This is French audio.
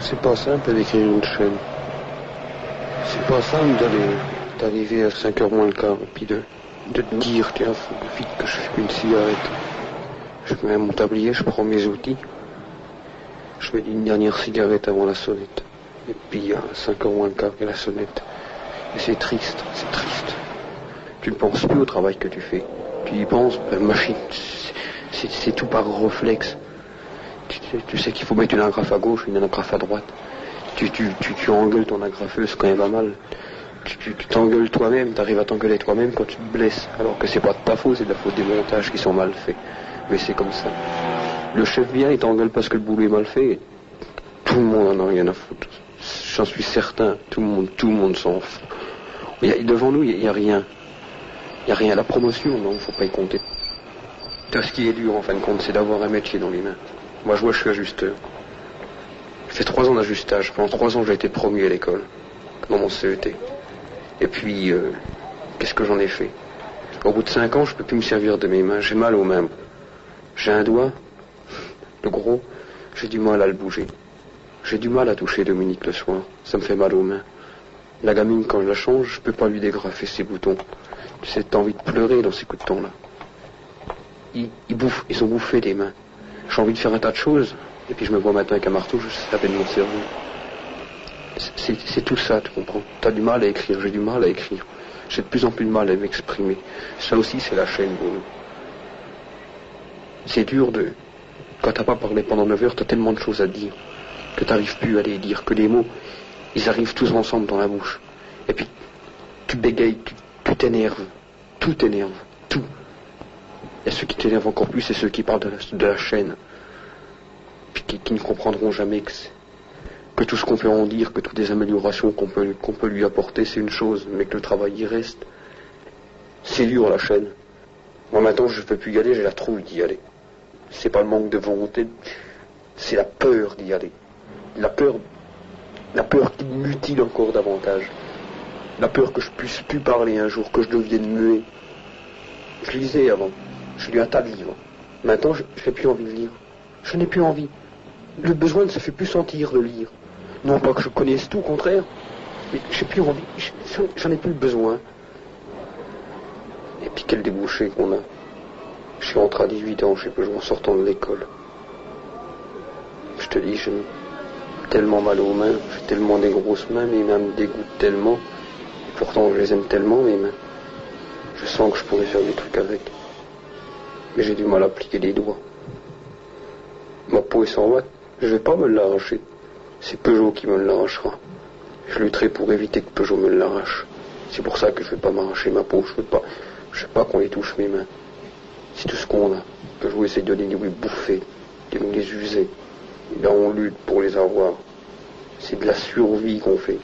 C'est pas simple d'écrire une chaîne. C'est pas simple d'aller d'arriver à 5h moins le quart et puis de, de te dire tiens faut vite que je fume une cigarette. Je mets mon tablier, je prends mes outils. Je mets une dernière cigarette avant la sonnette. Et puis à 5h moins le quart et la sonnette. Et c'est triste, c'est triste. Tu ne penses plus au travail que tu fais. Tu y penses, la machine, c'est tout par réflexe. Tu, sais qu'il faut mettre une agrafe à gauche, une agrafe à droite. Tu, tu, tu, tu engueules ton agrafeuse quand elle va mal. Tu t'engueules toi-même, tu arrives à t'engueuler toi-même quand tu te blesses. Alors que c'est pas de ta faute, c'est de la faute des montages qui sont mal faits. Mais c'est comme ça. Le chef vient, il t'engueule parce que le boulot est mal fait. Tout le monde en a rien à foutre. J'en suis certain. Tout le monde, tout le monde s'en fout. Y a- devant nous, il n'y a, rien. Il n'y a rien. La promotion, non, faut pas y compter. Ce qui est dur, en fin de compte, c'est d'avoir un métier dans les mains. Moi, je vois, je suis ajusteur. J'ai fait trois ans d'ajustage. Pendant trois ans, j'ai été promu à l'école, dans mon CET. Et puis, euh, qu'est-ce que j'en ai fait? Au bout de cinq ans, je peux plus me servir de mes mains. J'ai mal aux mains. J'ai un doigt, le gros, j'ai du mal à le bouger. J'ai du mal à toucher Dominique le soir. Ça me fait mal aux mains. La gamine, quand je la change, je peux pas lui dégrafer ses boutons. Tu sais, envie de pleurer dans ces coups de temps-là. Ils, ils ont bouffé des mains. J'ai envie de faire un tas de choses. Et puis je me vois maintenant avec un marteau, je sais taper de mon cerveau. C'est- tout ça, tu comprends. T'as du mal à écrire, j'ai du mal à écrire. J'ai de plus en plus de mal à m'exprimer. Ça aussi, c'est la chaîne pour. C'est dur de... Quand t'as pas parlé pendant 9 heures, t'as tellement de choses à dire que t'arrives plus à les dire, que les mots, ils arrivent tous ensemble dans la bouche. Et puis, tu bégayes, tu t'énerves. Tout t'énerve. Tout. Et ceux qui t'énervent encore plus, c'est ceux qui parlent de la, chaîne. Puis qui, ne comprendront jamais que tout ce qu'on peut en dire, que toutes les améliorations qu'on peut, qu'on peut lui apporter, c'est une chose, mais que le travail y reste. C'est dur la chaîne. Moi maintenant, je ne peux plus y aller, j'ai la trouille d'y aller. C'est pas le manque de volonté, c'est la peur d'y aller. La peur, la peur qui me mutile encore davantage. La peur que je puisse plus parler un jour, que je devienne muet. Je lisais avant. Je lis un tas de livres. Maintenant, je n'ai plus envie de lire. Je n'ai plus envie. Le besoin ne se fait plus sentir de lire. Non pas que je connaisse tout, au contraire. Mais j'ai plus envie. J'en- ai plus besoin. Et puis quel débouché qu'on a. Je suis rentré à 18 ans, je sais pas, en sortant de l'école. Je te dis, j'ai tellement mal aux mains, j'ai tellement des grosses mains, mes mains me dégoûtent tellement. Et pourtant, je les aime tellement, mes mains. Je sens que je pourrais faire des trucs avec. Mais j'ai du mal à plier les doigts. Ma peau est sans watt, je vais pas me l'arracher. C'est Peugeot qui me l'arrachera. Je lutterai pour éviter que Peugeot me l'arrache. C'est pour ça que je vais pas m'arracher ma peau. Je veux pas, je veux pas qu'on les touche mes mains. C'est tout ce qu'on a. Peugeot essaie de les bouffer, de nous les user. Et là, on lutte pour les avoir. C'est de la survie qu'on fait.